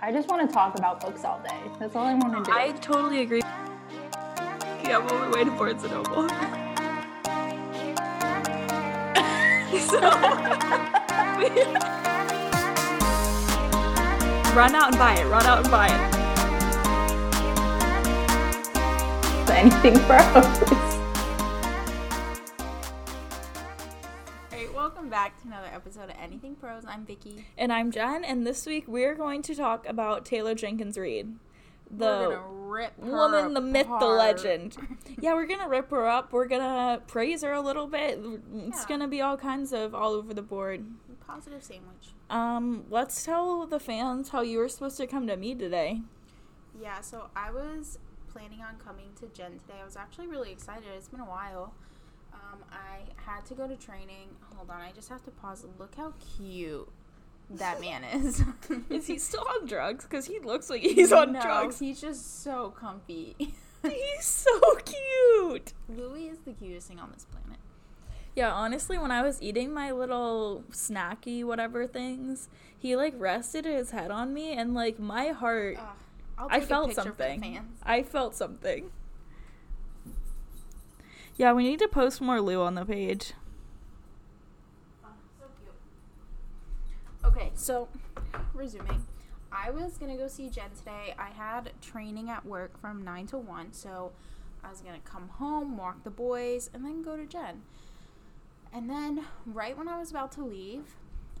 I just want to talk about books all day. That's all I want to do. I totally agree. Yeah, I'm on my way to Barnes and Noble. so, run out and buy it. Run out and buy it. anything for. back to another episode of Anything Pros. I'm Vicky. And I'm Jen, and this week we're going to talk about Taylor Jenkins Reid. We're The rip her woman, the myth, the legend. yeah, we're gonna rip her up. We're gonna praise her a little bit. It's Yeah. gonna be all kinds of all over the board. Positive sandwich. Um, let's tell the fans how you were supposed to come to me today. Yeah, so I was planning on coming to Jen today. I was actually really excited. It's been a while. Um, I had to go to training. Hold on, I just have to pause. Look how cute that man is. Is he still on drugs? Because he looks like he's on no, drugs. He's just so comfy. He's so cute. Louis is the cutest thing on this planet. Yeah, honestly, when I was eating my little snacky whatever things, he like rested his head on me, and like my heart, I'll I felt something. I felt something. Yeah, we need to post more Lou on the page. So cute. Okay, so resuming. I was gonna go see Jen today. I had training at work from nine to one, so I was gonna come home, walk the boys, and then go to Jen. And then right when I was about to leave,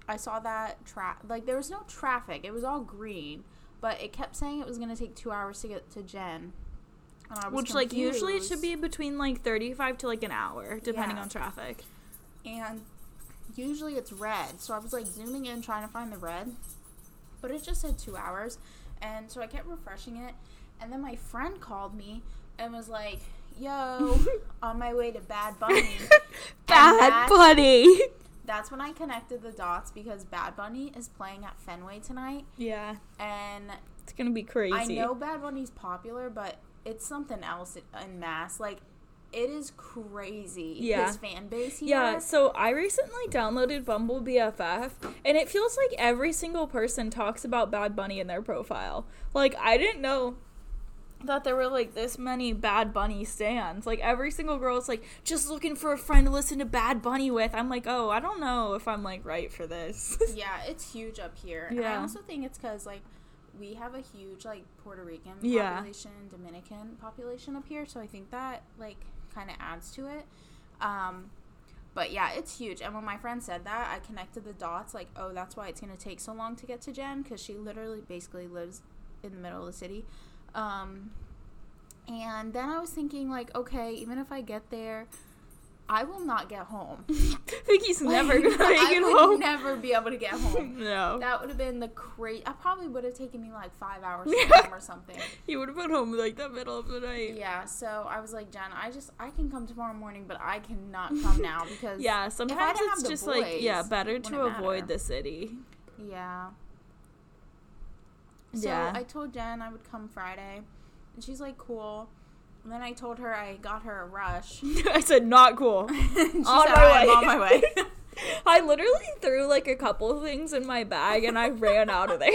I saw that tra- like there was no traffic. It was all green, but it kept saying it was gonna take two hours to get to Jen. And I was Which like usually it should be between like 35 to like an hour depending Yeah. on traffic. and usually it's red. So I was like zooming in trying to find the red, but it just said two hours, and so I kept refreshing it, and then my friend called me and was like, "Yo, on my way to Bad Bunny." Bad that's- buddy. That's when I connected the dots because Bad Bunny is playing at Fenway tonight, Yeah, and it's going to be crazy. I know Bad Bunny's popular, but it's something else in mass. Like, it is crazy. Yeah. His fan base here. Yeah, so I recently downloaded Bumble BFF, and it feels like every single person talks about Bad Bunny in their profile. Like, I didn't know that there were like this many Bad Bunny stands. Like, every single girl is like, just looking for a friend to listen to Bad Bunny with. I'm like, oh, I don't know if I'm like right for this. Yeah, it's huge up here. And I also think it's because like we have a huge like Puerto Rican Yeah. population, Dominican population up here, so I think that like kind of adds to it. Um, but yeah, it's huge. And when my friend said that, I connected the dots. Like, oh, that's why it's gonna take so long to get to Jen because she literally basically lives in the middle of the city. Um, and then I was thinking like, okay, even if I get there. I will not get home. Vicky's never gonna make I it would home. never be able to get home. no. That would have been the crazy. I probably would have taken me like five hours to Yeah. or something. He would have been home like the middle of the night. Yeah, so I was like, Jen, I just I can come tomorrow morning, but I cannot come now because Yeah, sometimes it's just like yeah, better to avoid matter. the city. yeah. So Yeah. I told Jen I would come Friday, and she's like, cool. And then I told her I got her a rush. I said not cool. On said, my on my way. I literally threw like a couple of things in my bag and I ran out of there.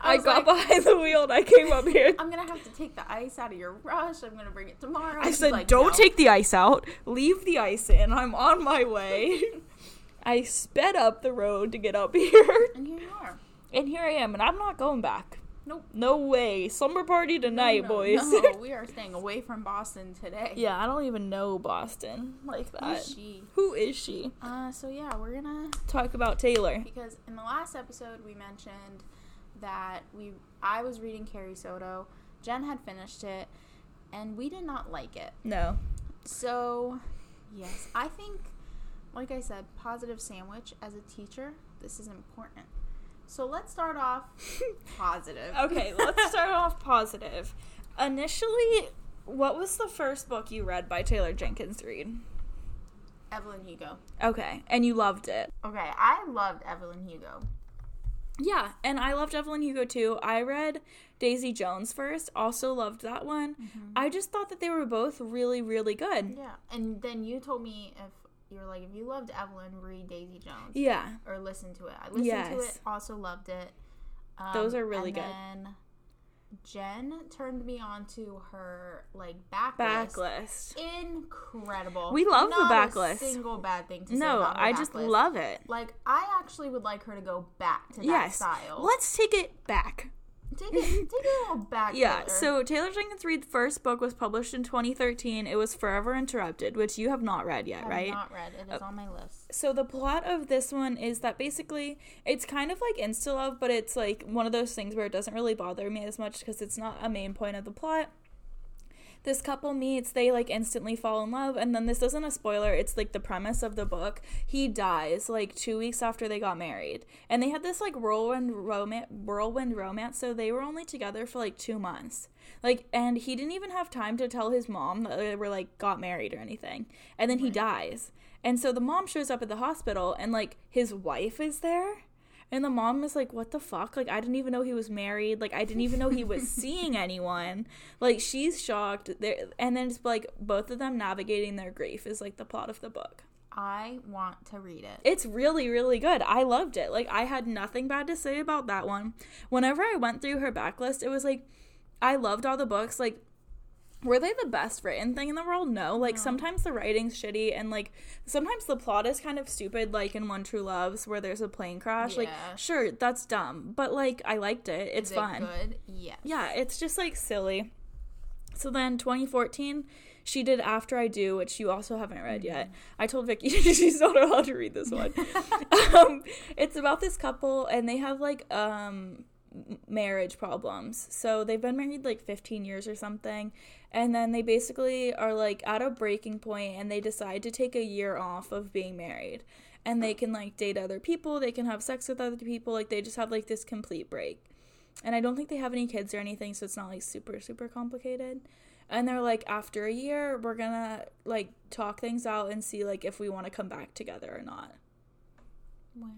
I, I got like- behind the wheel and I came up here. I'm gonna have to take the ice out of your rush. I'm gonna bring it tomorrow. I She's said, like, don't "No." take the ice out. Leave the ice in. I'm on my way. I sped up the road to get up here. And here you are. And here I am, and I'm not going back. Nope. No way. Slumber party tonight, no, boys. No, we are staying away from Boston today. yeah, I don't even know Boston like that. Who's she? Who is she? Uh, so yeah, we're gonna Talk about Taylor. because in the last episode we mentioned that we I was reading Carrie Soto, Jen had finished it, and we did not like it. No. So yes, I think, like I said, positive sandwich as a teacher. This is important. So let's start off positive. Okay, let's start off positive. Initially, what was the first book you read by Taylor Jenkins Reid? Evelyn Hugo. Okay, and you loved it. Okay, I loved Evelyn Hugo. Yeah, and I loved Evelyn Hugo too. I read Daisy Jones first, also loved that one. Mm-hmm. I just thought that they were both really, really good. Yeah, and then you told me if you're like if you loved Evelyn, read Daisy Jones. Yeah. or listen to it. I listened to it, also loved it. Um, Those are really and good. Then Jen turned me on to her like backlist. Backlist. Incredible. We love the Not a backlist. single bad thing to say No, I just love it. Like I actually would like her to go back to that Yes. style. Let's take it back. Take it, take it a little back. Yeah, Taylor. so Taylor Jenkins Reid's first book was published in 2013. It was Forever Interrupted, which you have not read yet, I've right? not read. It is oh. on my list. So the plot of this one is that basically it's kind of like insta love, but it's like one of those things where it doesn't really bother me as much because it's not a main point of the plot. This couple meets, they like instantly fall in love, and then this isn't a spoiler, it's like the premise of the book. He dies like two weeks after they got married. And they had this like whirlwind romance whirlwind romance, so they were only together for like two months. Like and he didn't even have time to tell his mom that they were like got married or anything. And then he dies. And so the mom shows up at the hospital and like his wife is there. And the mom is like, What the fuck? Like, I didn't even know he was married. Like, I didn't even know he was seeing anyone. Like, she's shocked. There, and then it's like both of them navigating their grief is like the plot of the book. I want to read it. It's really, really good. I loved it. Like, I had nothing bad to say about that one. Whenever I went through her backlist, it was like, I loved all the books. Like, were they the best written thing in the world? No. Like, sometimes the writing's shitty, and like, sometimes the plot is kind of stupid, like in One True Loves, where there's a plane crash. Like, sure, that's dumb, but like, I liked it. It's Is fun. Yes. Yeah, it's just like silly. So then 2014, she did After I Do, which you also haven't read yet. I told Vicky she's not allowed to read this one. um, it's about this couple and they have like um marriage problems. So they've been married like 15 years or something and then they basically are like at a breaking point and they decide to take a year off of being married. And they can like date other people, they can have sex with other people, like they just have like this complete break and I don't think they have any kids or anything, so it's not like super super complicated. And they're like, after a year, we're gonna like talk things out and see like if we want to come back together or not. Wow.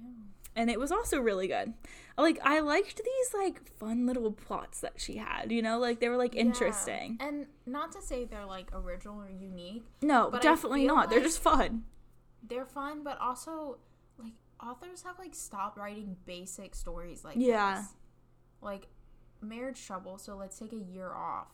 And it was also really good. Like I liked these like fun little plots that she had. You know, like they were like interesting. Yeah. And not to say they're like original or unique. No, definitely not. They're just fun. They're fun, but also like authors have like stopped writing basic stories like Yeah. this. Like marriage trouble, so let's take a year off.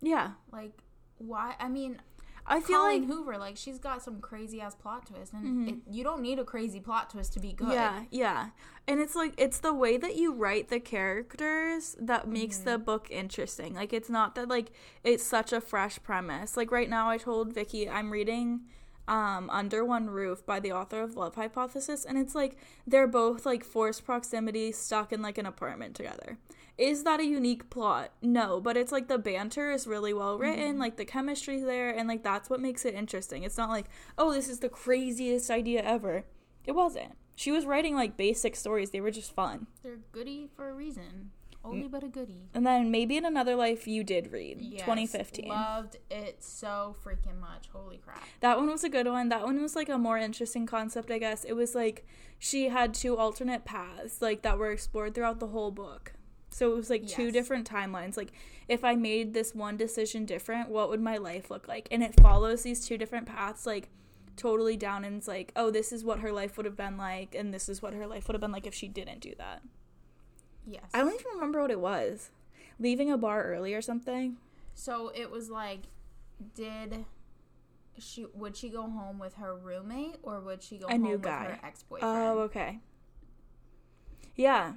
Yeah, Like why? I mean, I feel Colleen like Hoover, like she's got some crazy ass plot twist, and it, you don't need a crazy plot twist to be good. Yeah, yeah. And it's like it's the way that you write the characters that makes Mm-hmm. the book interesting. Like it's not that like it's such a fresh premise. Like right now I told Vicky I'm reading um Under One Roof by the author of Love Hypothesis and it's like they're both like forced proximity stuck in like an apartment together. Is that a unique plot? No, but it's like the banter is really well written, Mm-hmm. like the chemistry there and like that's what makes it interesting. It's not like, "Oh, this is the craziest idea ever." It wasn't. She was writing like basic stories. They were just fun. They're goody for a reason. Mm. Only but a goody. And then maybe in another life you did read Yes, 2015. Loved it so freaking much. Holy crap. That one was a good one. That one was like a more interesting concept, I guess. It was like she had two alternate paths like that were explored throughout the whole book. So it was like two different timelines. Like if I made this one decision different, what would my life look like? And it follows these two different paths like totally down and it's like, "Oh, this is what her life would have been like and this is what her life would have been like if she didn't do that." Yes. I don't even remember what it was. Leaving a bar early or something. So it was like, did she would she go home with her roommate or would she go A home with her ex boyfriend? Oh, okay. Yeah.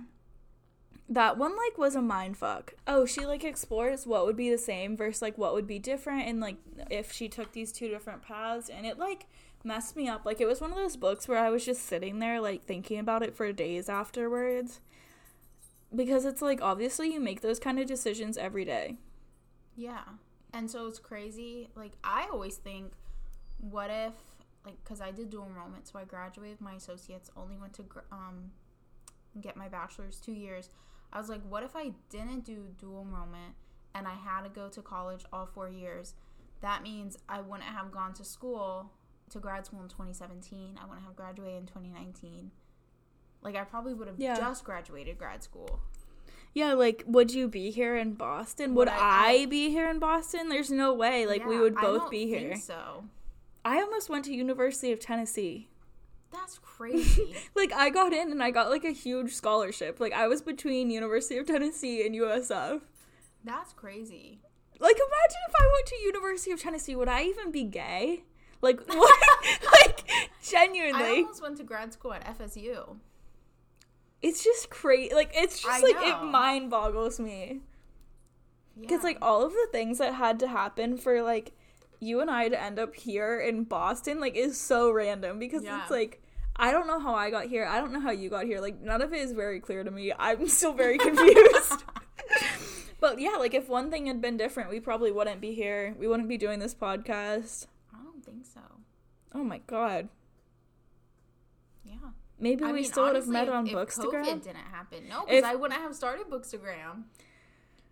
That one like was a mind fuck. Oh, she like explores what would be the same versus like what would be different and like if she took these two different paths and it like messed me up. Like it was one of those books where I was just sitting there like thinking about it for days afterwards. Because it's like obviously you make those kind of decisions every day. Yeah. And so it's crazy. Like, I always think, what if, like, because I did dual enrollment, so I graduated my associates, only went to um, get my bachelor's two years. I was like, what if I didn't do dual enrollment and I had to go to college all four years? That means I wouldn't have gone to school, to grad school in 2017. I wouldn't have graduated in 2019. Like, I probably would have Yeah. just graduated grad school. Yeah, like would you be here in Boston? Would Would I, I- be here in Boston? There's no way. Like we Yeah, would I both be think here. So. I almost went to University of Tennessee. That's crazy. like I got in and I got like a huge scholarship. Like I was between University of Tennessee and USF. That's crazy. Like imagine if I went to University of Tennessee, would I even be gay? Like what? like genuinely. I almost went to grad school at FSU. It's just crazy. Like it's just I like know. it mind boggles me. Because Yeah. like all of the things that had to happen for like you and I to end up here in Boston like is so random because Yeah. it's like I don't know how I got here. I don't know how you got here. Like none of it is very clear to me. I'm still very confused. but yeah, like if one thing had been different, we probably wouldn't be here. We wouldn't be doing this podcast. I don't think so. Oh my god. Yeah. Maybe I we mean, still would have met on if Bookstagram. COVID didn't happen. No, because I wouldn't have started Bookstagram.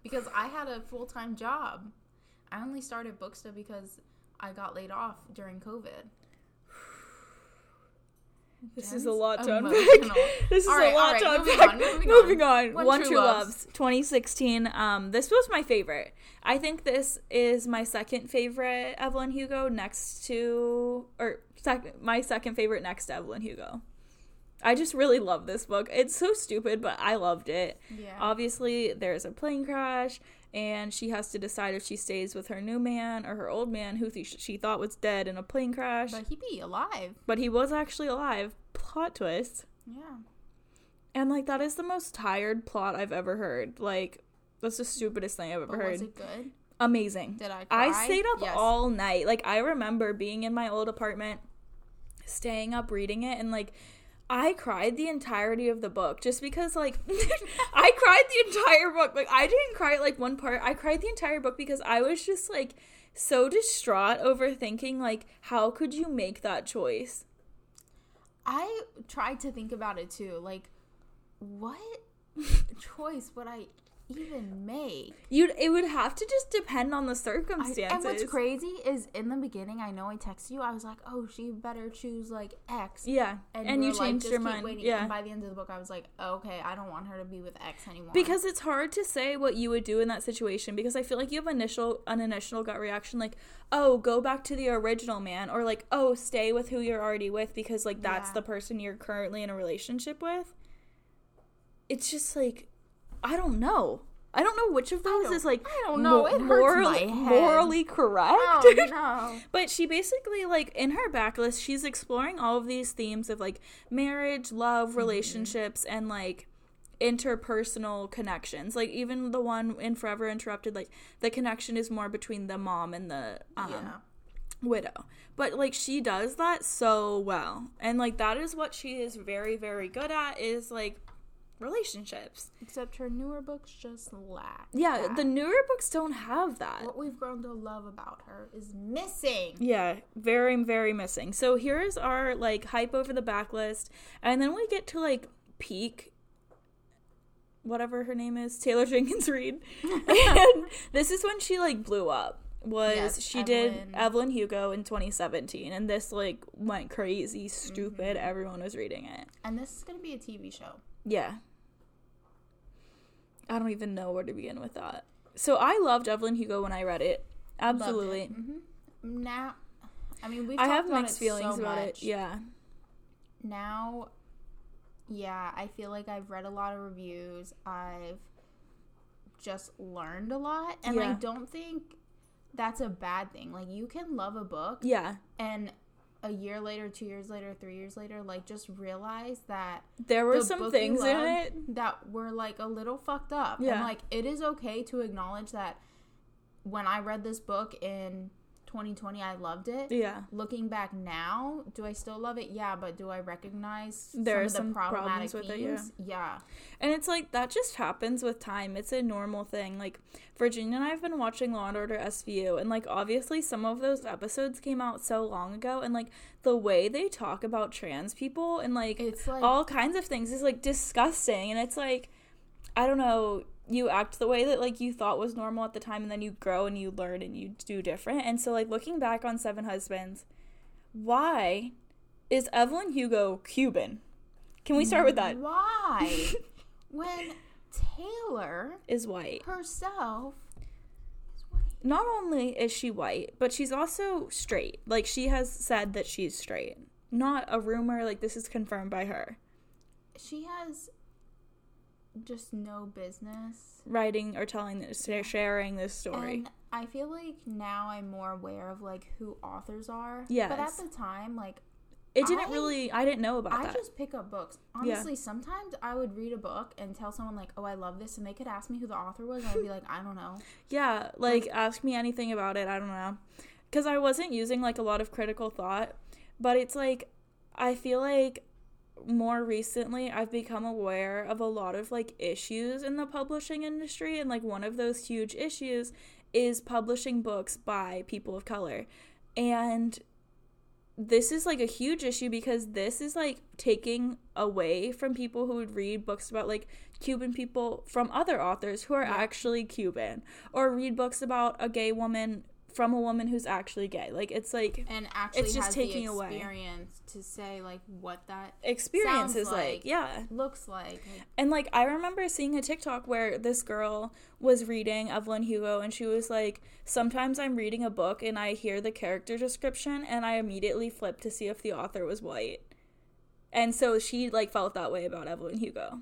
Because I had a full time job. I only started Booksta because I got laid off during COVID. This is a lot to unpack. emotional. This is right, a lot right, to moving unpack. on, moving Moving on. on. One One, True True Loves. Loves, 2016. Um, this was my favorite. I think this is my second favorite Evelyn Hugo, next to or second my second favorite next to Evelyn Hugo. I just really love this book. It's so stupid, but I loved it. Yeah. Obviously, there's a plane crash, and she has to decide if she stays with her new man or her old man, who th- she thought was dead in a plane crash, but he'd be alive. but he was actually alive. Plot twist. Yeah. And like that is the most tired plot I've ever heard. Like that's the stupidest thing I've ever But heard. was it good? Amazing. Did I I stayed up Yes. all night. Like I remember being in my old apartment, staying up reading it, and like I cried the entirety of the book just because like I cried the entire book. Like I didn't cry at like one part. I cried the entire book because I was just like so distraught over thinking like how could you make that choice? I tried to think about it too. Like, what choice would I even make? You'd it would have to just depend on the I, circumstances. and what's crazy is in the beginning, I know I texted you. I was like, "Oh, she better choose like X." Yeah, and, we you like, changed "Just your mind. waiting." Yeah, And by the end of the book, I was like, "Okay, I don't want her to be with X anymore." because it's hard to say what you would do in that situation because I feel like you have initial an initial gut reaction like, oh, go back to the original man, or like, oh, stay with who you're already with because like that's Yeah. the person you're currently in a relationship with. It's just like, I don't know. I don't know which of those is like I don't know. It hurts morally, my head. morally correct. oh no. But she basically like in her backlist, she's exploring all of these themes of like marriage, love, Mm-hmm. relationships, and like interpersonal connections. Like even the one in Forever Interrupted, like the connection is more between the mom and the um, yeah. widow. But like she does that so well, and like that is what she is very very good at is like relationships. Except her newer books just lack. Yeah, that. the newer books don't have that. what we've grown to love about her is missing. Yeah, very, very missing. So here's our like hype over the backlist, and then we get to like peak. Whatever her name is, Taylor Jenkins Reid, and this is when she like blew up. Was Yes, she did Evelyn. Evelyn Hugo in 2017, and this like went crazy, stupid. Mm-hmm. Everyone was reading it. And this is gonna be a TV show. Yeah. I don't even know where to begin with that. So I loved Evelyn Hugo when I read it. Absolutely. hmm Now, I mean, we've I have mixed it feelings so about much. it. Yeah. Now, yeah, I feel like I've read a lot of reviews. I've just learned a lot, and I don't think that's a bad thing. Like, you can love a book, Yeah. and a year later, two years later, three years later, like just realize that There were the some things in it. that were like a little fucked up. Yeah. And like it is okay to acknowledge that when I read this book in 2020, I loved it. Yeah. Looking back now, do I still love it? Yeah, but do I recognize There are some some of the problematic problems with it, yeah. yeah. And it's like that just happens with time. It's a normal thing. Like Virginia and I have been watching Law and Order SVU and like obviously some of those episodes came out so long ago and like the way they talk about trans people and like It's like all kinds of things is like disgusting and it's like I don't know, you act the way that like you thought was normal at the time and then you grow and you learn and you do different. And so like looking back on Seven Husbands, why is Evelyn Hugo Cuban? Can we start with that? Why? when Taylor Is white. herself is white. not only is she white, but she's also straight. Like she has said that she's straight. not a rumor, like this is confirmed by her. She has just no business. Writing or telling this, sharing this story. And I feel like now I'm more aware of like who authors are. yeah But at the time, like it didn't I- really. I didn't know about I that. just pick up books. Honestly, sometimes I would read a book and tell someone like, "Oh, I love this," and they could ask me who the author was, and I'd be like, "I don't know." Yeah, like ask me anything about it. I don't know. Cuz I wasn't using like a lot of critical thought, but it's like I feel like more recently I've become aware of a lot of like issues in the publishing industry and like one of those huge issues is publishing books by people of color. And this is like a huge issue because this is like taking away from people who would read books about like Cuban people from other authors who are Yeah. actually Cuban or read books about a gay woman from a woman who's actually gay. Like it's like And actually, It's just has taking the away. experience to say like what that experience is like, like- yeah. looks like. Like, And like I remember seeing a TikTok where this girl was reading Evelyn Hugo and she was like, Sometimes I'm reading a book and I hear the character description and I immediately flip to see if the author was white. And so she like felt that way about Evelyn Hugo.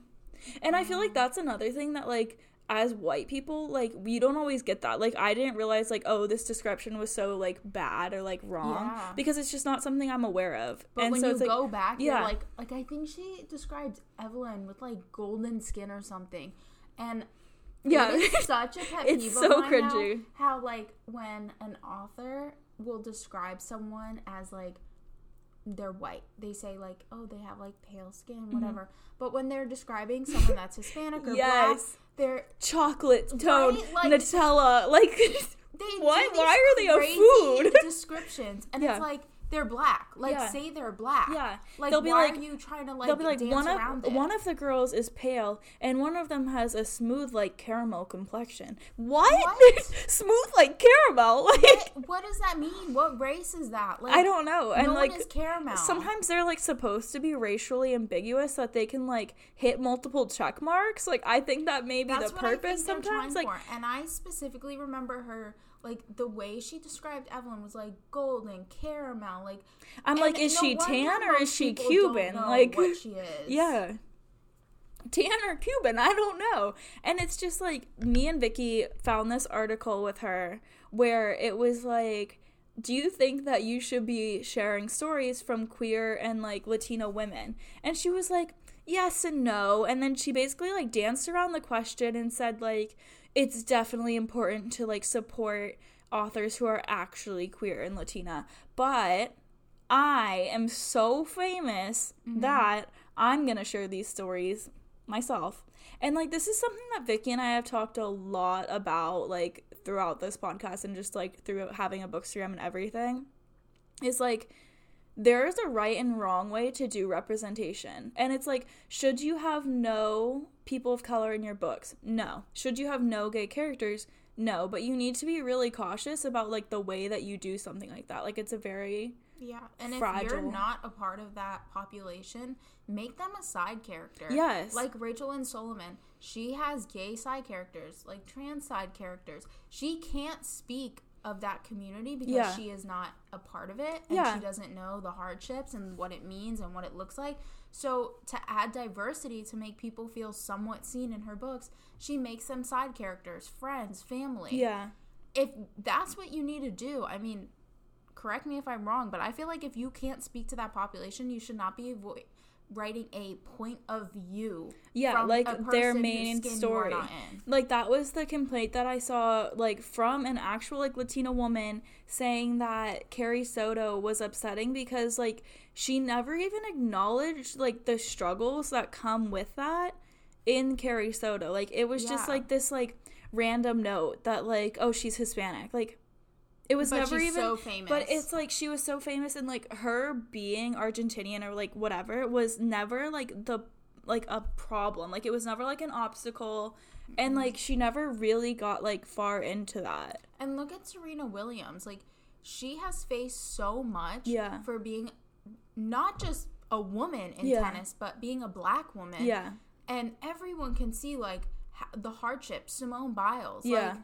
And I feel like mm. that's another thing that like as white people, like we don't always get that. Like I didn't realize like, oh, this description was so like bad or like wrong. Yeah. Because it's just not something I'm aware of. But and when so you it's like go back, yeah. you're like, like I think she described Evelyn with like golden skin or something, and Yeah. it is such a pet It's peeve so mine now, cringy. how like when an author will describe someone as like they're white, they say like, oh, they have like pale skin, mm-hmm. whatever. But when they're describing someone that's Hispanic or black, Yes. they're chocolate tone Right? Like- Nutella. Like they What? Why are they a food? descriptions, and Yeah. it's like they're black. Like Yeah. say they're black. Yeah. Like They'll be why like- are you trying to like, they'll be like dance one around of it? one of the girls is pale and one of them has a smooth like caramel complexion. What? What? smooth like caramel? Like what, what does that mean? What race is that? Like I don't know. And no like caramel. sometimes they're like supposed to be racially ambiguous so that they can like hit multiple check marks. Like I think that may be that's the purpose sometimes. Like for. And I specifically remember her like the way she described Evelyn was like golden caramel. Like I'm like, is no she tan or is she Cuban? Like what she is. Yeah. Tan or Cuban, I don't know. And it's just like me and Vicky found this article with her where it was like, do you think that you should be sharing stories from queer and like Latino women? And she was like, yes and no. And then she basically like danced around the question and said like, it's definitely important to like support authors who are actually queer and Latina. But I am so famous mm-hmm. that I'm gonna share these stories myself. And like this is something that Vicky and I have talked a lot about like throughout this podcast and just like through having a bookstagram and everything. Is like there is a right and wrong way to do representation. And it's like, should you have no people of color in your books? No. Should you have no gay characters? No. But you need to be really cautious about like the way that you do something like that. Like it's a very Yeah, and if Fragile. you're not a part of that population, make them a side character. Yes. Like Rachel Lynn Solomon, she has gay side characters, like trans side characters. She can't speak of that community because Yeah. she is not a part of it and Yeah. she doesn't know the hardships and what it means and what it looks like. So, to add diversity to make people feel somewhat seen in her books, she makes them side characters, friends, family yeah. if that's what you need to do, I mean, correct me if I'm wrong, but I feel like if you can't speak to that population, you should not be writing a point of view. Yeah, like their main story. Like that was the complaint that I saw like from an actual like Latina woman saying that Carrie Soto was upsetting because like she never even acknowledged like the struggles that come with that in Carrie Soto. Like it was just like this like random note that like oh she's Hispanic. Like it was But never she's even so famous. but it's like she was so famous and like her being Argentinian or like whatever was never like the like a problem. Like it was never like an obstacle and like she never really got like far into that. And look at Serena Williams. Like, she has faced so much Yeah. for being not just a woman in Yeah. tennis, but being a black woman. Yeah. and everyone can see like ha- the hardship simone biles Yeah. like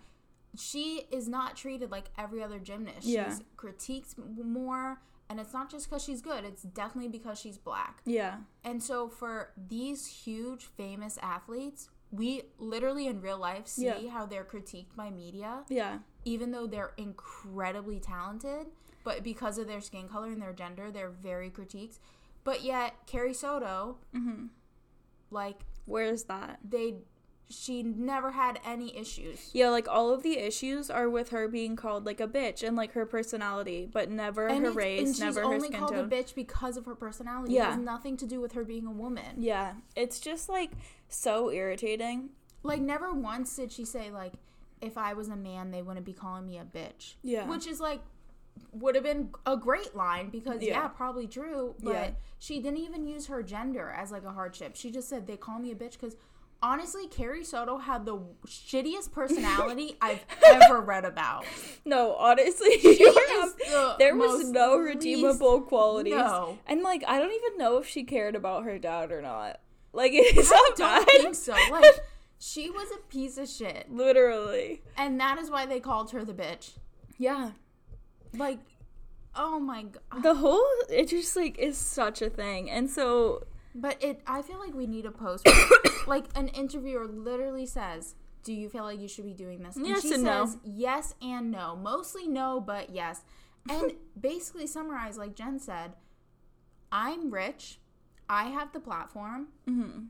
she is not treated like every other gymnast Yeah. she's critiqued more And it's not just because she's good, it's definitely because she's black. Yeah. And so for these huge famous athletes, we literally in real life see Yeah. how they're critiqued by media, Yeah. even though they're incredibly talented. But because of their skin color and their gender, they're very critiqued. But yet, Carrie Soto, Mm-hmm. like, Where's that? they, she never had any issues. Yeah, like all of the issues are with her being called like a bitch and like her personality, but never her race, and she's never her only called a bitch because of her personality. Yeah. It has nothing to do with her being a woman. Yeah, it's just like so irritating. Like never once did she say like, if I was a man, they wouldn't be calling me a bitch. Yeah. Which is like would have been a great line because yeah, Yeah. probably true. But Yeah. she didn't even use her gender as like a hardship. She just said they call me a bitch because honestly, Carrie Soto had the shittiest personality I've ever read about. No, honestly, She you're is ab- the there was no least- redeemable qualities. No. And like I don't even know if she cared about her dad or not. Like it's I not don't bad. think so. Like she was a piece of shit. Literally. And that is why they called her the bitch. Yeah. Like, oh my god. The whole it just like is such a thing. And so But it, I feel like we need a post. Like an interviewer literally says, "Do you feel like you should be doing this?" And Yes she and no. says, "Yes and no. Mostly no, but yes." And basically summarize, like Jen said, I'm rich. I have the platform. mhm.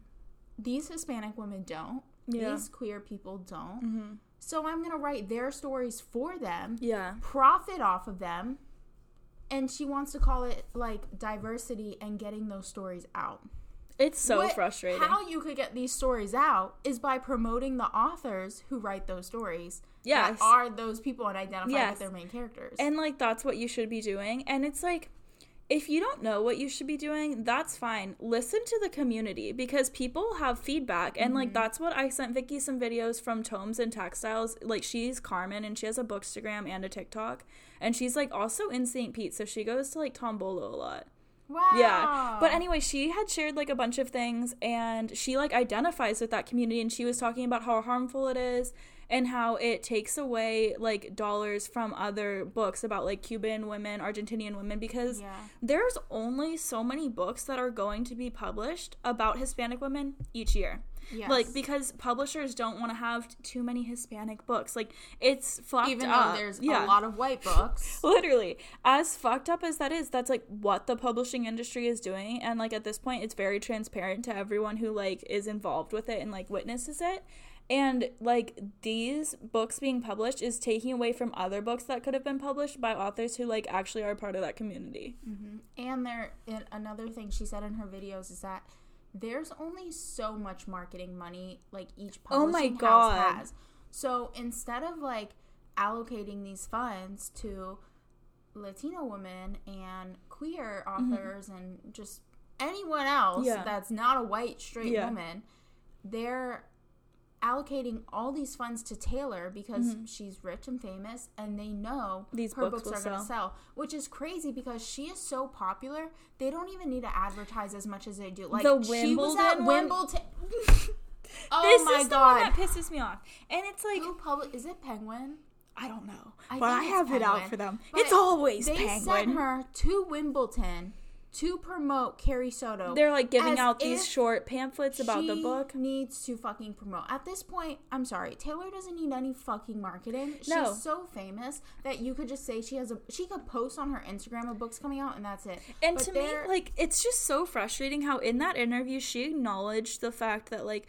These Hispanic women don't. Yeah. These queer people don't. Mhm. So I'm gonna write their stories for them, Yeah. profit off of them, and she wants to call it like diversity and getting those stories out. It's so What- frustrating. How you could get these stories out is by promoting the authors who write those stories. Yes. That are those people and identify Yes. with their main characters. And like that's what you should be doing. And it's like if you don't know what you should be doing, that's fine. Listen to the community because people have feedback. And like mm-hmm. that's what I sent Vicky some videos from Tomes and Textiles. Like she's Carmen and she has a bookstagram and a TikTok. And she's like also in St. Pete, so she goes to like Tombolo a lot. Wow. Yeah. But anyway, she had shared like a bunch of things and she like identifies with that community and she was talking about how harmful it is and how it takes away like dollars from other books about like Cuban women, Argentinian women because Yeah. there's only so many books that are going to be published about Hispanic women each year. Yes. Like because publishers don't want to have too many Hispanic books. Like it's fucked even up. though there's Yeah. a lot of white books. Literally, as fucked up as that is, that's like what the publishing industry is doing, and like at this point, it's very transparent to everyone who like is involved with it and like witnesses it. And like these books being published is taking away from other books that could have been published by authors who like actually are part of that community. Mm-hmm. and there and another thing she said in her videos is that there's only so much marketing money like each Oh my publishing God. house has. So instead of like allocating these funds to Latino women and queer authors and just anyone else Mm-hmm. Yeah. that's not a white straight Yeah. woman, they're allocating all these funds to Taylor because she's rich and famous and they know Mm-hmm. These her books books, are going to sell. which is crazy because she is so popular. They don't even need to advertise as much as they do. Like The she was at Wimbledon? Wimbledon. oh this my is the one god. that pisses me off, and it's like Who public is it Penguin? I don't know, I but I have it out for them. But it's always They Penguin. sent her to Wimbledon to promote Carrie Soto. They're like giving out these short pamphlets about the book. Needs to fucking promote. At this point, I'm sorry, Taylor doesn't need any fucking marketing. She's No. so famous that you could just say she has a. She could post on her Instagram of books coming out, and that's it. And But to me, like, it's just so frustrating how in that interview she acknowledged the fact that like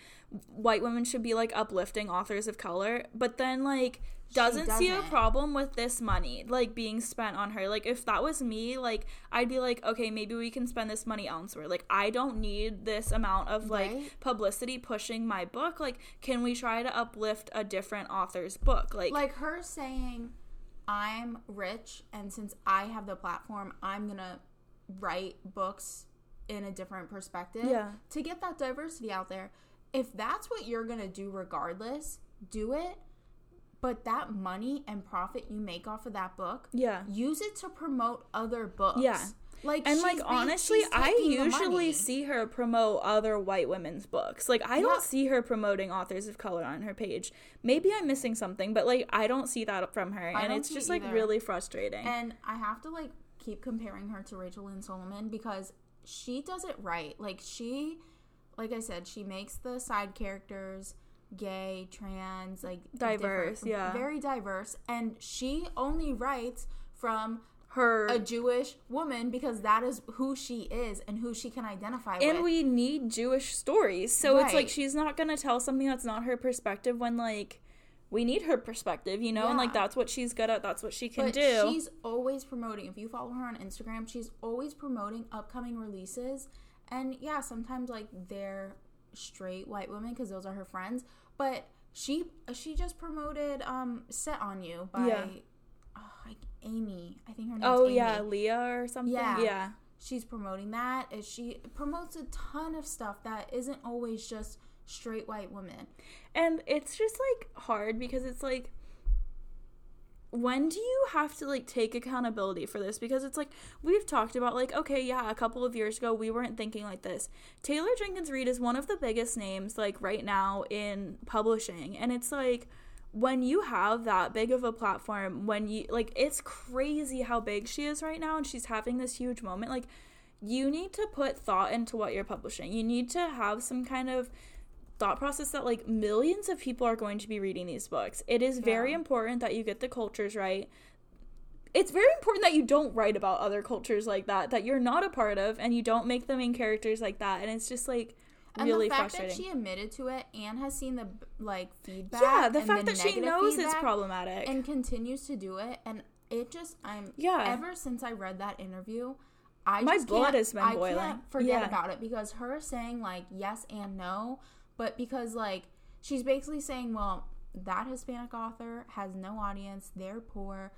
white women should be like uplifting authors of color, but then like doesn't, see a problem with this money like being spent on her. Like if that was me, like I'd be like, okay, maybe we can spend this money elsewhere. Like I don't need this amount of like Right. publicity pushing my book. Like can we try to uplift a different author's book? Like, like her saying i'm rich and since i have the platform i'm gonna write books in a different perspective Yeah. to get that diversity out there if that's what you're gonna do regardless do it but that money and profit you make off of that book yeah. use it to promote other books Yeah. like And like honestly, I usually see her promote other white women's books. Like I don't see her promoting authors of color on her page. Maybe I'm missing something, but like I don't see that from her, I and it's just like either. really frustrating. And I have to like keep comparing her to Rachel Lynn Solomon because she does it right. Like she like I said, she makes the side characters gay, trans, like Diverse, yeah. Very diverse. And she only writes from Her a Jewish woman because that is who she is and who she can identify and with. And we need Jewish stories. So it's like she's not gonna tell something that's not her perspective when like we need her perspective, you know, and like that's what she's good at. That's what she can but do. she's always promoting. If you follow her on Instagram, she's always promoting upcoming releases. And yeah, sometimes like they're straight white women because those are her friends. But she she just promoted um "Set on You" by Yeah. oh, like Amy. I think her name. oh Amy. yeah, Lea or something. Yeah. yeah. she's promoting that. And She promotes a ton of stuff that isn't always just straight white women. And it's just like hard because it's like when do you have to like take accountability for this? Because it's like we've talked about like okay yeah a couple of years ago we weren't thinking like this. Taylor jenkins reid is one of the biggest names like right now in publishing. And it's like when you have that big of a platform when you like it's crazy how big she is right now and she's having this huge moment. Like you need to put thought into what you're publishing. You need to have some kind of thought process that like millions of people are going to be reading these books. It is very Yeah. important that you get the cultures right. It's very important that you don't write about other cultures like that that you're not a part of and you don't make the main characters like that and it's just like And really the fact that she admitted to it and has seen the like feedback. yeah, the fact that she knows it's problematic. and continues to do it, and it just I'm Yeah. Ever since I read that interview, I My just blood can't- has been I boiling. can't forget Yeah. about it because her saying like yes and no, but because like she's basically saying, well, that Hispanic author has no audience, they're poor.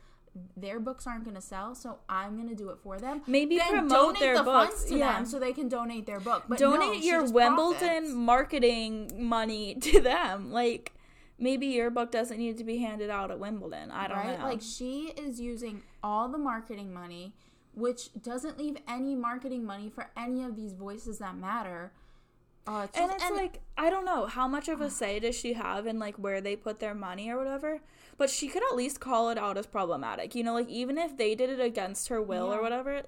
Their books aren't going to sell, so I'm going to do it for them. Maybe then promote their the books, funds to yeah. them so they can donate their book. But Donate she your Wimbledon profits. marketing money to them. Like maybe your book doesn't need to be handed out at Wimbledon. I don't right? know. Like she is using all the marketing money, which doesn't leave any marketing money for any of these voices that matter. Uh, it's and it's like I don't know how much of a say does she have in like where they put their money or whatever. But she could at least call it out as problematic. You know, like even if they did it against her will Yeah. or whatever.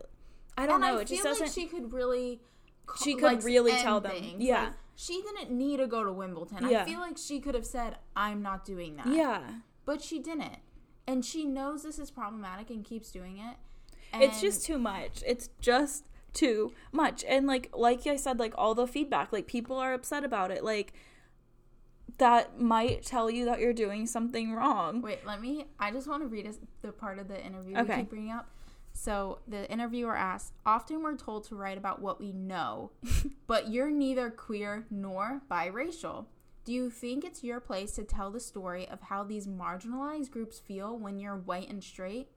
I don't and know. I it just feel doesn't. like she could really. ca- She could like, really tell them. things. Yeah. Like, she didn't need to go to Wimbledon. Yeah. I feel like she could have said, "I'm not doing that." yeah. but she didn't, and she knows this is problematic and keeps doing it. it's just too much. It's just too much. And like like I said, like all the feedback, like people are upset about it. Like that might tell you that you're doing something wrong. Wait, let me. I just want to read us the part of the interview Okay. we keep bringing up. So the interviewer asked, "Often we're told to write about what we know, but you're neither queer nor biracial. Do you think it's your place to tell the story of how these marginalized groups feel when you're white and straight?"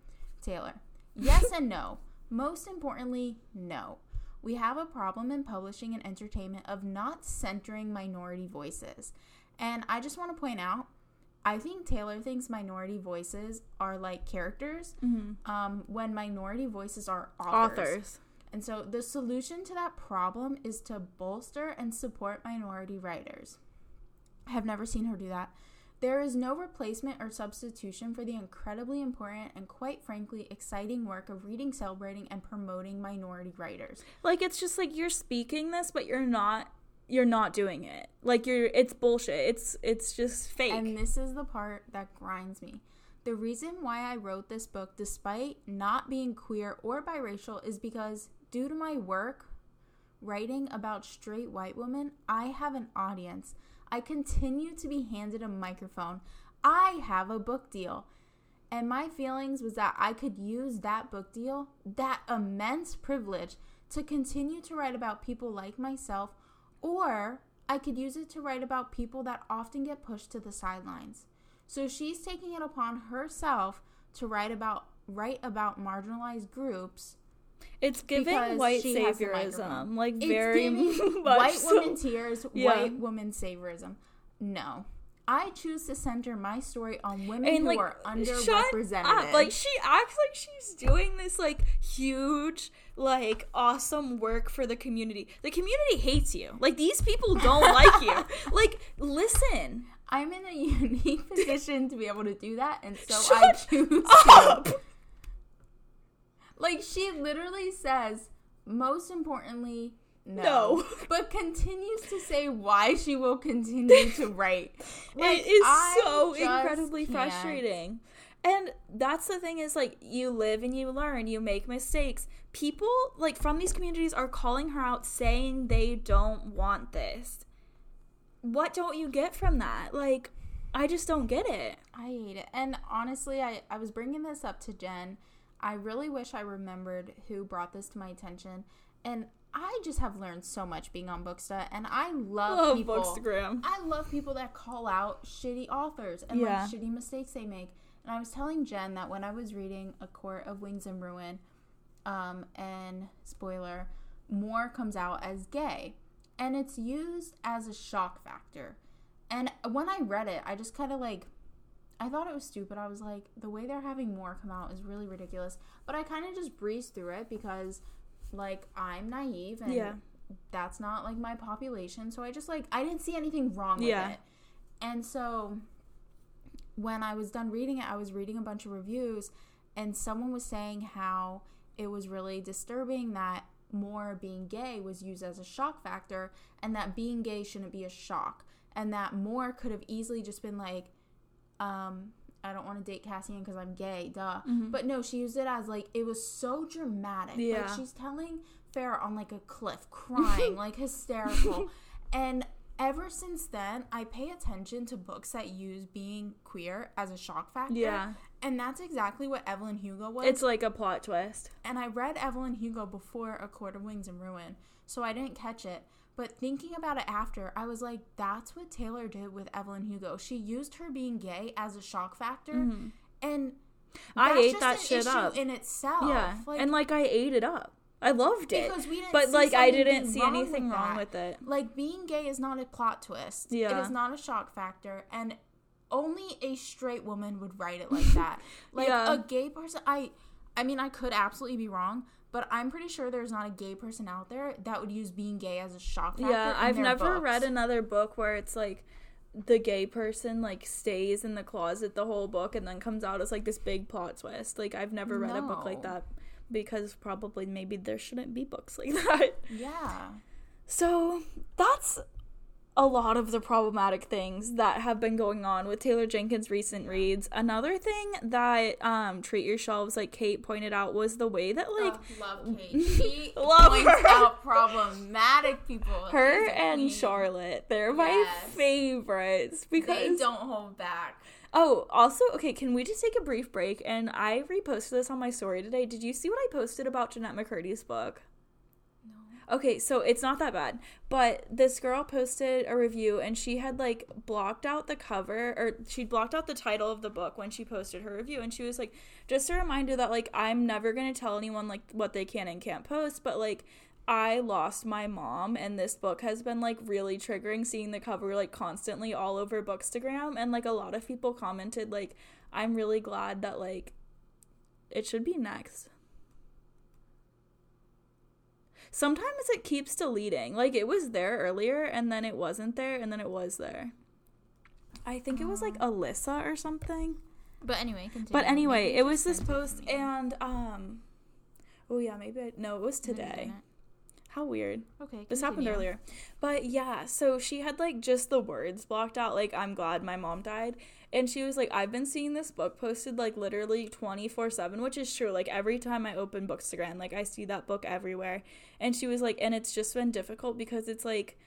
Taylor, yes and no. Most importantly, no. We have a problem in publishing and entertainment of not centering minority voices. And I just want to point out I think Taylor thinks minority voices are like characters um, when minority voices are authors. Authors. And so the solution to that problem is to bolster and support minority writers. I have never seen her do that. There is no replacement or substitution for the incredibly important and quite frankly exciting work of reading, celebrating, and promoting minority writers. Like it's just like you're speaking this, but you're not. You're not doing it. Like you're. It's bullshit. It's it's just fake. And this is the part that grinds me. The reason why I wrote this book, despite not being queer or biracial, is because due to my work writing about straight white women, I have an audience. I continue to be handed a microphone. I have a book deal. And my feelings was that I could use that book deal, that immense privilege, to continue to write about people like myself, or I could use it to write about people that often get pushed to the sidelines. So she's taking it upon herself to write about write about marginalized groups. It's giving because white she has the saviorism. Like It's very white so. woman tears, Yeah. white woman saviorism. No. I choose to center my story on women and who like are uh, shut underrepresented. up. Like she acts like she's doing this like huge, like awesome work for the community. The community hates you. Like these people don't like you. Like listen. I'm in a unique position to be able to do that, and so Shut I choose up. to. Like she literally says, most importantly, no. No. But continues to say why she will continue to write. Like, it is I so incredibly can't. frustrating. And that's the thing is like you live and you learn, you make mistakes. People like from these communities are calling her out saying they don't want this. What don't you get from that? Like I just don't get it. I hate it. And honestly, I, I was bringing this up to Jen. I really wish I remembered who brought this to my attention. And I just have learned so much being on Booksta. And I love Love people. Bookstagram. I love people that call out shitty authors and Yeah. like shitty mistakes they make. And I was telling Jen that when I was reading A Court of Wings and Ruin, um, and spoiler, Mor comes out as gay. And it's used as a shock factor. And when I read it, I just kind of like, I thought it was stupid. I was like, the way they're having Mor come out is really ridiculous. But I kind of just breezed through it because, like, I'm naive and Yeah. that's not like my population. So I just like, I didn't see anything wrong Yeah. with it. And so when I was done reading it, I was reading a bunch of reviews, and someone was saying how it was really disturbing that Mor being gay was used as a shock factor, and that being gay shouldn't be a shock, and that Mor could have easily just been like, um, I don't want to date Cassian because I'm gay, duh. But no, she used it as like it was so dramatic. Yeah. Like she's telling Feyre on like a cliff, crying, like hysterical. and ever since then, I pay attention to books that use being queer as a shock factor. Yeah. And that's exactly what Evelyn Hugo was. It's like a plot twist. and I read Evelyn Hugo before A Court of Wings and Ruin, so I didn't catch it. But thinking about it after, I was like, that's what Taylor did with Evelyn Hugo. She used her being gay as a shock factor. And Mm-hmm. I that's ate just that an shit issue up. in itself. Yeah. Like, and like I ate it up. I loved it. Because we didn't but like I didn't see wrong anything with wrong with it. like being gay is not a plot twist. It Yeah. is not a shock factor. And only a straight woman would write it like that. like Yeah. a gay person I I mean I could absolutely be wrong, but I'm pretty sure there's not a gay person out there that would use being gay as a shock factor. Yeah, I've never books. read another book where it's like the gay person like stays in the closet the whole book and then comes out as like this big plot twist. Like I've never read a book like that because probably maybe there shouldn't be books like that. Yeah. So that's a lot of the problematic things that have been going on with Taylor Jenkins' recent reads. Another thing that um Treat Your Shelves, like Kate pointed out, was the way that like Oh, love Kate. She Love points her. out problematic people. her She's and queen. Charlotte, they're my Yes. favorites because They don't hold back. Oh, also, okay, can we just take a brief break? And I reposted this on my story today. Did you see what I posted about Jennette McCurdy's book? Okay, so it's not that bad. But this girl posted a review and she had like blocked out the cover or she blocked out the title of the book when she posted her review and she was like just a reminder that like I'm never going to tell anyone like what they can and can't post, but like I lost my mom and this book has been like really triggering seeing the cover like constantly all over Bookstagram and like a lot of people commented like I'm really glad that like it should be next. Sometimes it keeps deleting. Like it was there earlier and then it wasn't there and then it was there. I think it was like Alyssa or something. But anyway, continue. But anyway, it was this post and um Oh yeah, maybe I, no, it was today. How weird. Okay. This happened earlier. But yeah, so she had like just the words blocked out, like, I'm glad my mom died. And she was like, I've been seeing this book posted like literally 24 7, which is true. Like, every time I open Bookstagram, like, I see that book everywhere. And she was like, and it's just been difficult because it's like,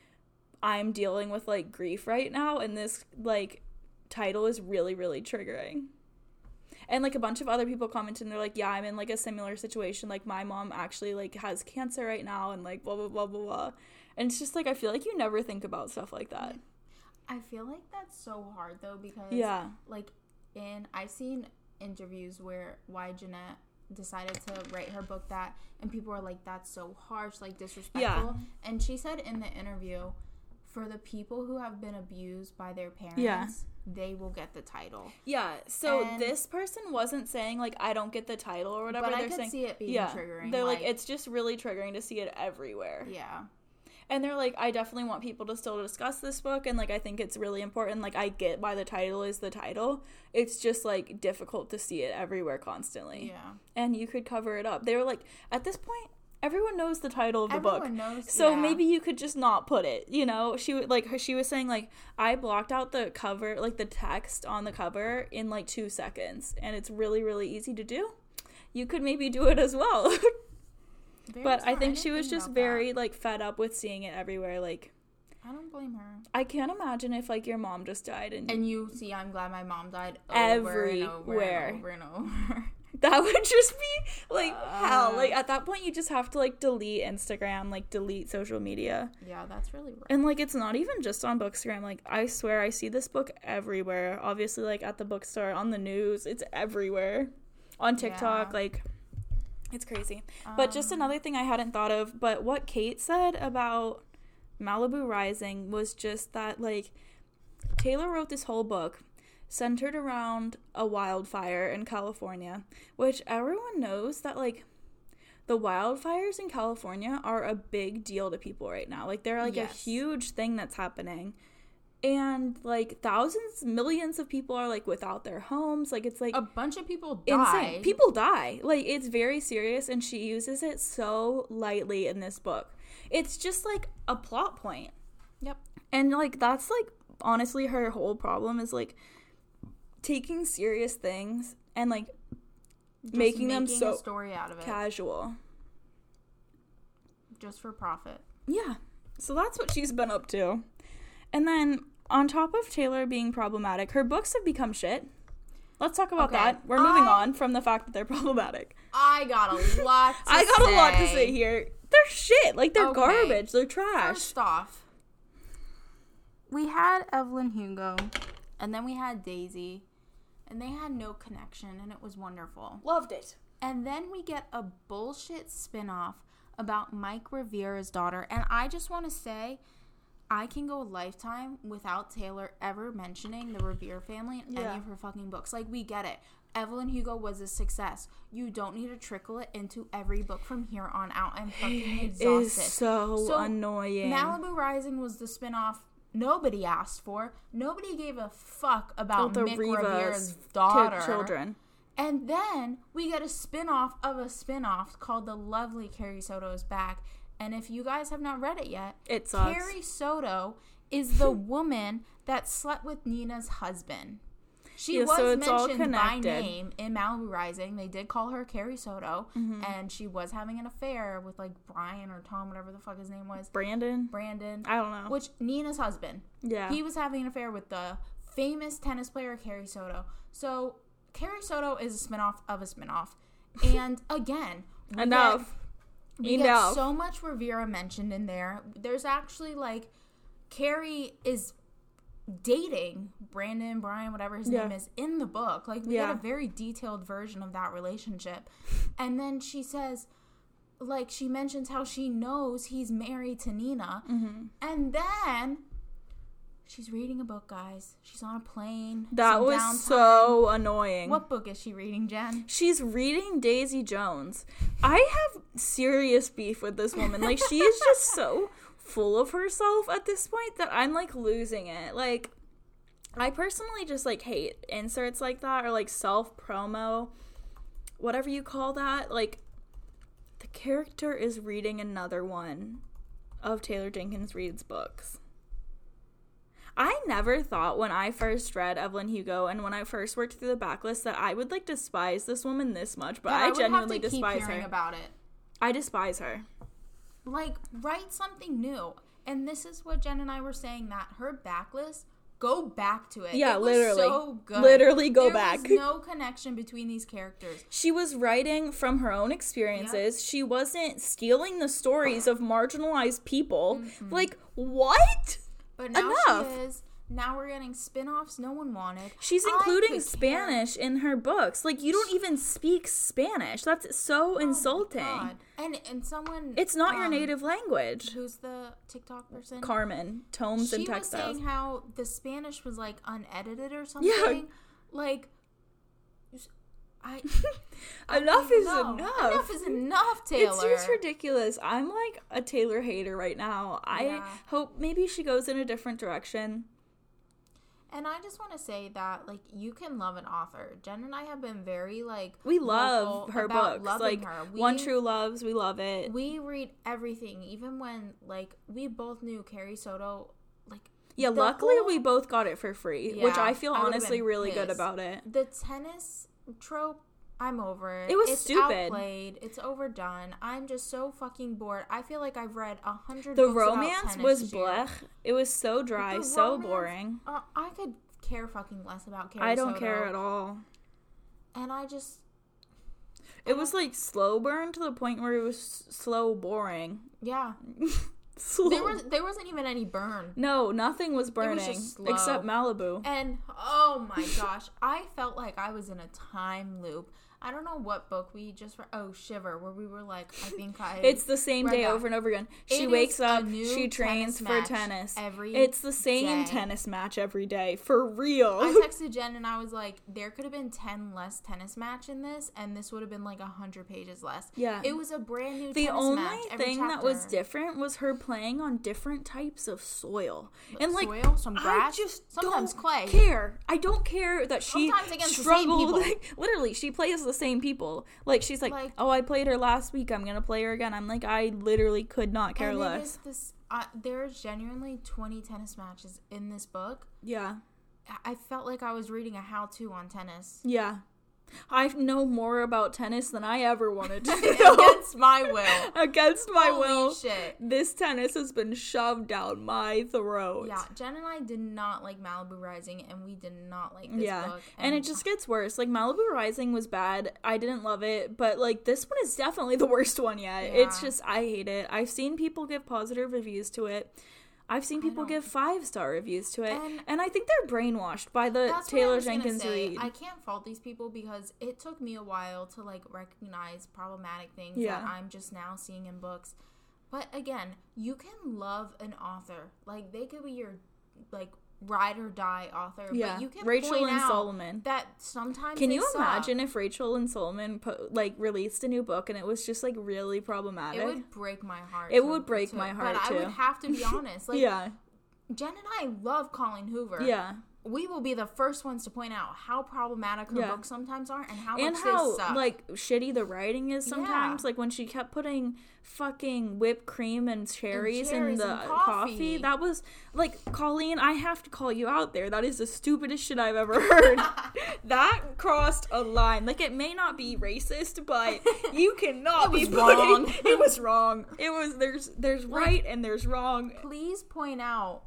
I'm dealing with like grief right now. And this like title is really, really triggering. And like a bunch of other people commented and they're like, Yeah, I'm in like a similar situation. Like my mom actually like has cancer right now and like blah blah blah blah blah. And it's just like I feel like you never think about stuff like that. I feel like that's so hard though because Yeah. like in I've seen interviews where why Jennette decided to write her book that and people were like that's so harsh like disrespectful yeah. and she said in the interview for the people who have been abused by their parents Yeah. they will get the title Yeah. So And- this person wasn't saying like I don't get the title or whatever. but I They're could saying see it being yeah. triggering They're like, it's just really triggering to see it everywhere. yeah and they're like, I definitely want people to still discuss this book, and like I think it's really important. Like I get why the title is the title. It's just like difficult to see it everywhere constantly. Yeah. And you could cover it up. They were like, at this point, everyone knows the title of the book. Knows. So yeah. maybe you could just not put it. You know, she would like her. She was saying like I blocked out the cover, like the text on the cover, in like two seconds, and it's really really easy to do. You could maybe do it as well. Very but I think didn't she was think just about that. very like fed up with seeing it everywhere. Like I don't blame her. I can't imagine if like your mom just died and, And you see, I'm glad my mom died over and over Everywhere. and over and over. that would just be like hell. Uh. Like at that point, you just have to like delete Instagram, like delete social media. yeah, that's really rough. And like it's not even just on Bookstagram. Like I swear I see this book everywhere. Obviously like at the bookstore, on the news, it's everywhere. On TikTok, Yeah. like it's crazy. but just Um, another thing I hadn't thought of, but what Kate said about Malibu Rising was just that like Taylor wrote this whole book centered around a wildfire in California, which everyone knows that like the wildfires in California are a big deal to people right now. Like they're like a huge thing that's happening. And like thousands, millions of people are like without their homes. Like it's like a bunch of people died. insane. People die. Like it's very serious and she uses it so lightly in this book. It's just like a plot point. Yep. And like that's like honestly her whole problem is like taking serious things and like Just making them a so story out of it casual. just for profit. Yeah. So that's what she's been up to. And then on top of Taylor being problematic, her books have become shit. Let's talk about Okay. that. We're moving I- on from the fact that they're problematic. I got a lot. To I got a lot to say. say here. They're shit. Like they're Okay. garbage. They're trash. First off, we had Evelyn Hugo, and then we had Daisy, and they had no connection, and it was wonderful. Loved it. And then we get a bullshit spinoff about Mike Rivera's daughter, and I just want to say. I can go a lifetime without Taylor ever mentioning the Revere family in Yeah. any of her fucking books. Like, we get it. Evelyn Hugo was a success. You don't need to trickle it into every book from here on out. I'm fucking exhausted. is so, So, annoying. Malibu Rising was the spinoff nobody asked for. Nobody gave a fuck about the Mick Riva's Ki- daughter. children. And then we get a spinoff of a spinoff called The Lovely Carrie Soto's Back. And if you guys have not read it yet, It sucks. Carrie Soto is the woman that slept with Nina's husband. She Yeah, was so it's mentioned by name in Malibu Rising. They did call her Carrie Soto, Mm-hmm. and she was having an affair with like Brian or Tom, whatever the fuck his name was, Brandon. Brandon, I don't know. which Nina's husband. yeah. He was having an affair with the famous tennis player Carrie Soto. So Carrie Soto is a spinoff of a spinoff. And again, Enough. We Enough. get so much Rivera mentioned in there. There's actually like Carrie is dating Brandon, Brian, whatever his Yeah. name is, in the book. Like we Yeah. get a very detailed version of that relationship. And then she says like she mentions how she knows he's married to Nina. Mm-hmm. And then she's reading a book, guys. She's on a plane. that was downtime. so annoying. What book is she reading, Jen? She's reading Daisy Jones. I have serious beef with this woman. Like she is just so full of herself at this point that I'm like losing it. Like I personally just like hate inserts like that or like self promo, whatever you call that. Like the character is reading another one of Taylor Jenkins Reid's books. I never thought when I first read Evelyn Hugo and when I first worked through the backlist that I would like despise this woman this much, but Yeah, I, would genuinely have to keep despise her. about it. I despise her. like write something new and this is what jen and i were saying that her backlist go back to it Yeah, It literally. so good Literally go there back. no connection between these characters She was writing from her own experiences. She wasn't stealing the stories of marginalized people. Mm-hmm. Like, what? but now Enough. she is now we're getting spin-offs no one wanted She's including could care- Spanish in her books. Like, you don't even speak Spanish. That's so Oh insulting. And and someone It's not your um, native language. who's the tiktok person Carmen, Tomes she and was saying how the spanish was like unedited or something Yeah. like I enough don't is know. enough. Enough is enough, Taylor. It's just ridiculous. I'm like a Taylor hater right now. I Yeah. hope maybe she goes in a different direction. And I just want to say that like you can love an author. Jen and I have been very like We love her books. Like her. One True Loves, we love it. We read everything, even when like we both knew Carrie Soto. Like yeah, luckily whole- we both got it for free, which I feel I honestly really good about it. the tennis trope. I'm over it. It was it's stupid. Outplayed. It's overdone. I'm just so fucking bored. I feel like I've read a hundred. The romance was blech. It was so dry, so romance- boring. Uh, I could care fucking less about Carrie I don't care at all. And I just It was like slow burn to the point where it was s- slow boring. yeah. Slow. There was there wasn't even any burn. no, nothing was was burning just slow. except Malibu. And oh my gosh, I felt like I was in a time loop. I don't know what book we just read. Oh, Shiver, where we were like, I think I. It's the same day that. over and over again. She It wakes up, she trains tennis for tennis. every It's the same day. tennis match every day, for real. I texted Jen and I was like, there could have been 10 less tennis match in this, and this would have been like 100 pages less. Yeah. It was a brand new the tennis only thing that was different was her playing on different types of soil. And like Soil, some grass, I just sometimes don't clay. care. I don't care that she Sometimes against struggled. Like, literally, she plays the same people. Like she's like, Like- oh, I played her last week. I'm gonna play her again. I'm like, I literally could not care less. this. Uh, there's genuinely 20 tennis matches in this book. Yeah, I- I felt like I was reading a how-to on tennis. yeah. I know more about tennis than I ever wanted to know. Against my will. Against my Holy will. shit. This tennis has been shoved down my throat. Yeah, Jen and I did not like Malibu Rising, and we did not like this yeah. book. And, it just gets worse. Like Malibu Rising was bad. I didn't love it, but like this one is definitely the worst one yet. It's just I hate it. I've seen people give positive reviews to it. I've seen people give five star reviews to it, And- and, I think they're brainwashed by the That's what I Taylor Jenkins. Reid. I can't fault these people because it took me a while to like recognize problematic things Yeah. that I'm just now seeing in books. But again, you can love an author. Like they could be your like ride or die author. yeah, But you can Rachel Lynn Solomon. That sometimes Can you suck. imagine if Rachel Lynn Solomon po- like released a new book and it was just like really problematic? It would break my heart. It to- would break to- my heart, But I would have to be honest. Like yeah, Jen and I love Colleen Hoover. yeah. We will be the first ones to point out how problematic her Yeah. books sometimes are and how and how like shitty the writing is sometimes Yeah. like when she kept putting fucking whipped cream and cherries, cherries in the and coffee. coffee. that was like colleen i have to call you out there that is the stupidest shit i've ever heard that crossed a line like it may not be racist but you cannot be was putting- wrong. it was wrong it was there's there's Like- right and there's wrong please point out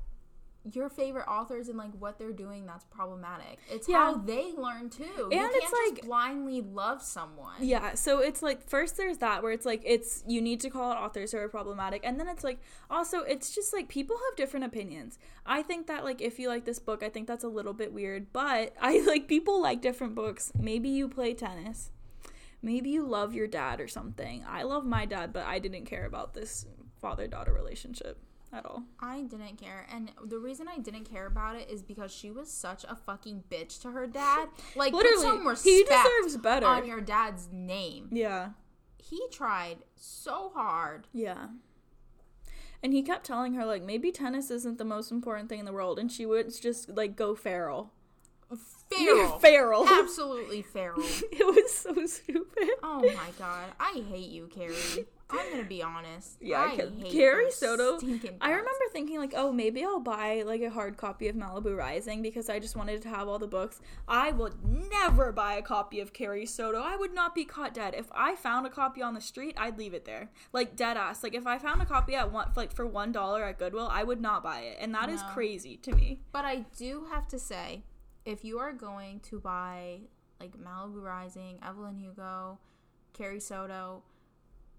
your favorite authors and like what they're doing that's problematic. It's Yeah. how they learn too. you And can't it's just like- blindly love someone. Yeah, so it's like first there's that where it's like it's you need to call out authors who are problematic, and then it's like also it's just like people have different opinions. I think that like if you like this book, I think that's a little bit weird, but I like people like different books. Maybe you play tennis, maybe you love your dad or something. I love my dad, but I didn't care about this father daughter relationship at all. I didn't care. And the reason I didn't care about it is because she was such a fucking bitch to her dad. Like Literally, put some he deserves better. on your dad's name. Yeah, He tried so hard. yeah. And he kept telling her like maybe tennis isn't the most important thing in the world, and she would just like go feral. Feral. feral. Absolutely feral. it was so stupid. Oh my god. I hate you, Carrie. I'm gonna be honest. Yeah, I Carrie Soto. I remember thinking like, oh, maybe I'll buy like a hard copy of Malibu Rising because I just wanted to have all the books. I would never buy a copy of Carrie Soto. I would not be caught dead if I found a copy on the street. I'd leave it there, like dead ass. Like if I found a copy at one like for one dollar at Goodwill, I would not buy it, and that is No. crazy to me. But I do have to say, if you are going to buy like Malibu Rising, Evelyn Hugo, Carrie Soto,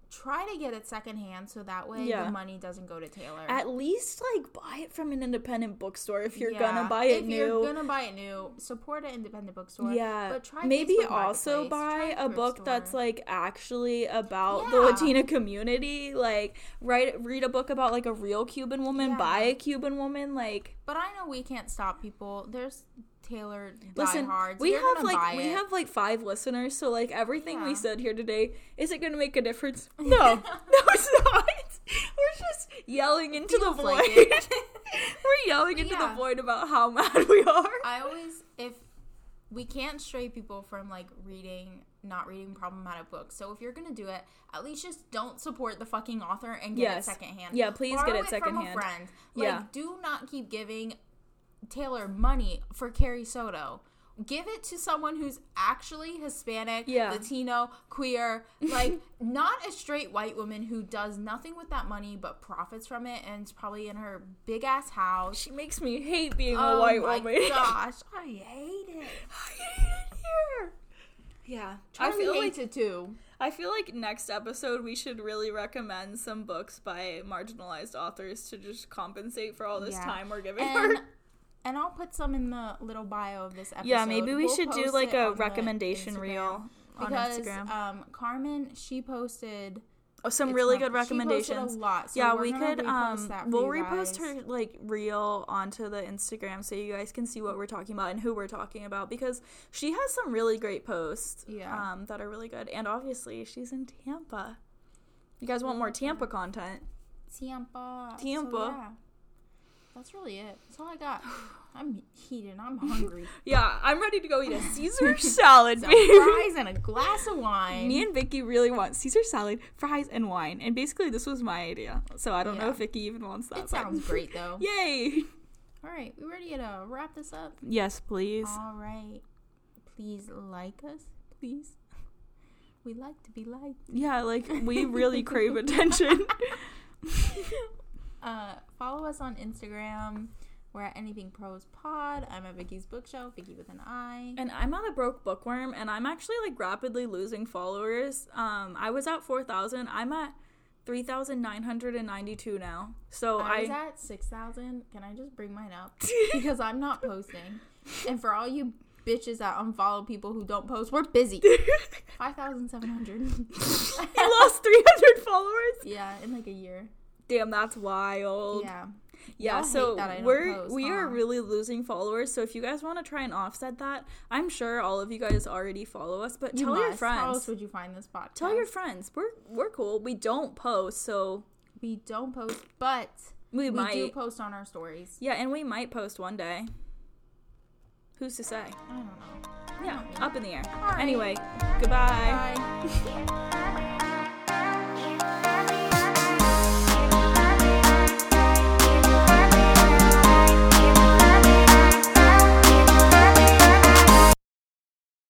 try to get it secondhand so that way Yeah. the money doesn't go to Taylor. At least like buy it from an independent bookstore if you're Yeah, gonna buy it if new. If you're gonna buy it new, support an independent bookstore. Yeah, but try maybe Facebook also buy a book that's like actually about the Latina community. Like, write read a book about like a real Cuban woman, Yeah. buy a Cuban woman. Like, But I know we can't stop people. There's Taylor Listen, diehards. we have like we it. have like five listeners, so like everything we said here today, is it gonna make a difference? No, no, it's not. We're just yelling into the void. like. We're yelling into Yeah. the void about how mad we are. I always if we can't stray people from like reading not reading problematic books. So if you're gonna do it, at least just don't support the fucking author and get Yes. it secondhand. Yeah, please Borrow get it From secondhand. a friend. Like, Yeah. do not keep giving Taylor money for Carrie Soto. Give it to someone who's actually Hispanic, Yeah. Latino, queer, like not a straight white woman who does nothing with that money but profits from it and is probably in her big ass house. She makes me hate being a oh white my woman. gosh, I hate it. I hate it here. Yeah, I Charlie feel hates like it too. I feel like next episode we should really recommend some books by marginalized authors to just compensate for all this Yeah. time we're giving And her. And I'll put some in the little bio of this episode. Yeah, maybe we We'll should do like a recommendation reel on because Instagram. um Carmen she posted oh, some really not- good she recommendations. a lot. So yeah, we could repost um we'll repost her like reel onto the Instagram so you guys can see what we're talking about and who we're talking about because she has some really great posts Yeah. um that are really good and obviously she's in Tampa. You guys want more Tampa content? Tampa. So, Tampa. yeah. That's really it. That's all I got. I'm heated. I'm hungry. Yeah, I'm ready to go eat a Caesar salad, Some fries and a glass of wine. Me and Vicky really want Caesar salad, fries, and wine. And basically, this was my idea. So I don't know if Vicky even wants that. it but- sounds great though. Yay! All right, we ready to uh, wrap this up? Yes, please. All right. Please like us, please. We like to be liked. Yeah, like we really crave attention. Uh, follow us on Instagram. We're at Anything Pros Pod. I'm at Vicky's Bookshelf, Vicky with an I. and I'm at a broke bookworm, and I'm actually like rapidly losing followers. Um, I was at four thousand. I'm at three thousand nine hundred and ninety-two now. So I was I. at 6,000. Can I just bring mine up? because I'm not posting. And for all you bitches that unfollow people who don't post, we're busy. 5,700. I lost three hundred followers. yeah, in like a year. Damn, that's wild. Yeah. Yeah, Y'all so that I don't we're post, we are really losing followers. So if you guys want to try and offset that, I'm sure all of you guys already follow us. But You tell your must. How else friends. would you find this podcast? Tell your friends. We're we're cool. We don't post, so We don't post, but we, we might. do post on our stories. yeah, and we might post one day. Who's to say? I don't know. Yeah, up in the air. Right. Anyway, goodbye. Bye.